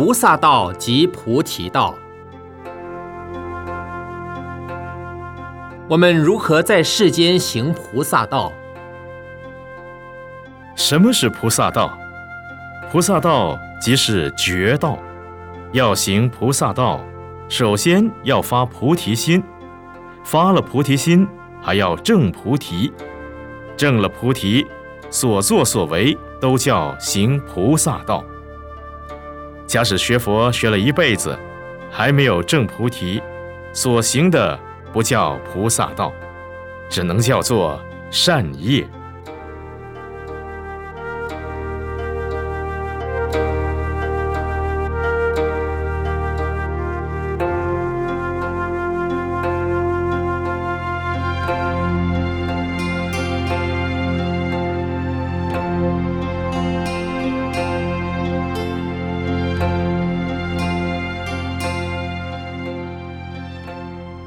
菩萨道及菩提道。我们如何在世间行菩萨道？什么是菩萨道？菩萨道即是觉道。要行菩萨道，首先要发菩提心。发了菩提心，还要证菩提。证了菩提，所作所为都叫行菩萨道。假使学佛学了一辈子，还没有证菩提，所行的不叫菩萨道，只能叫做善业。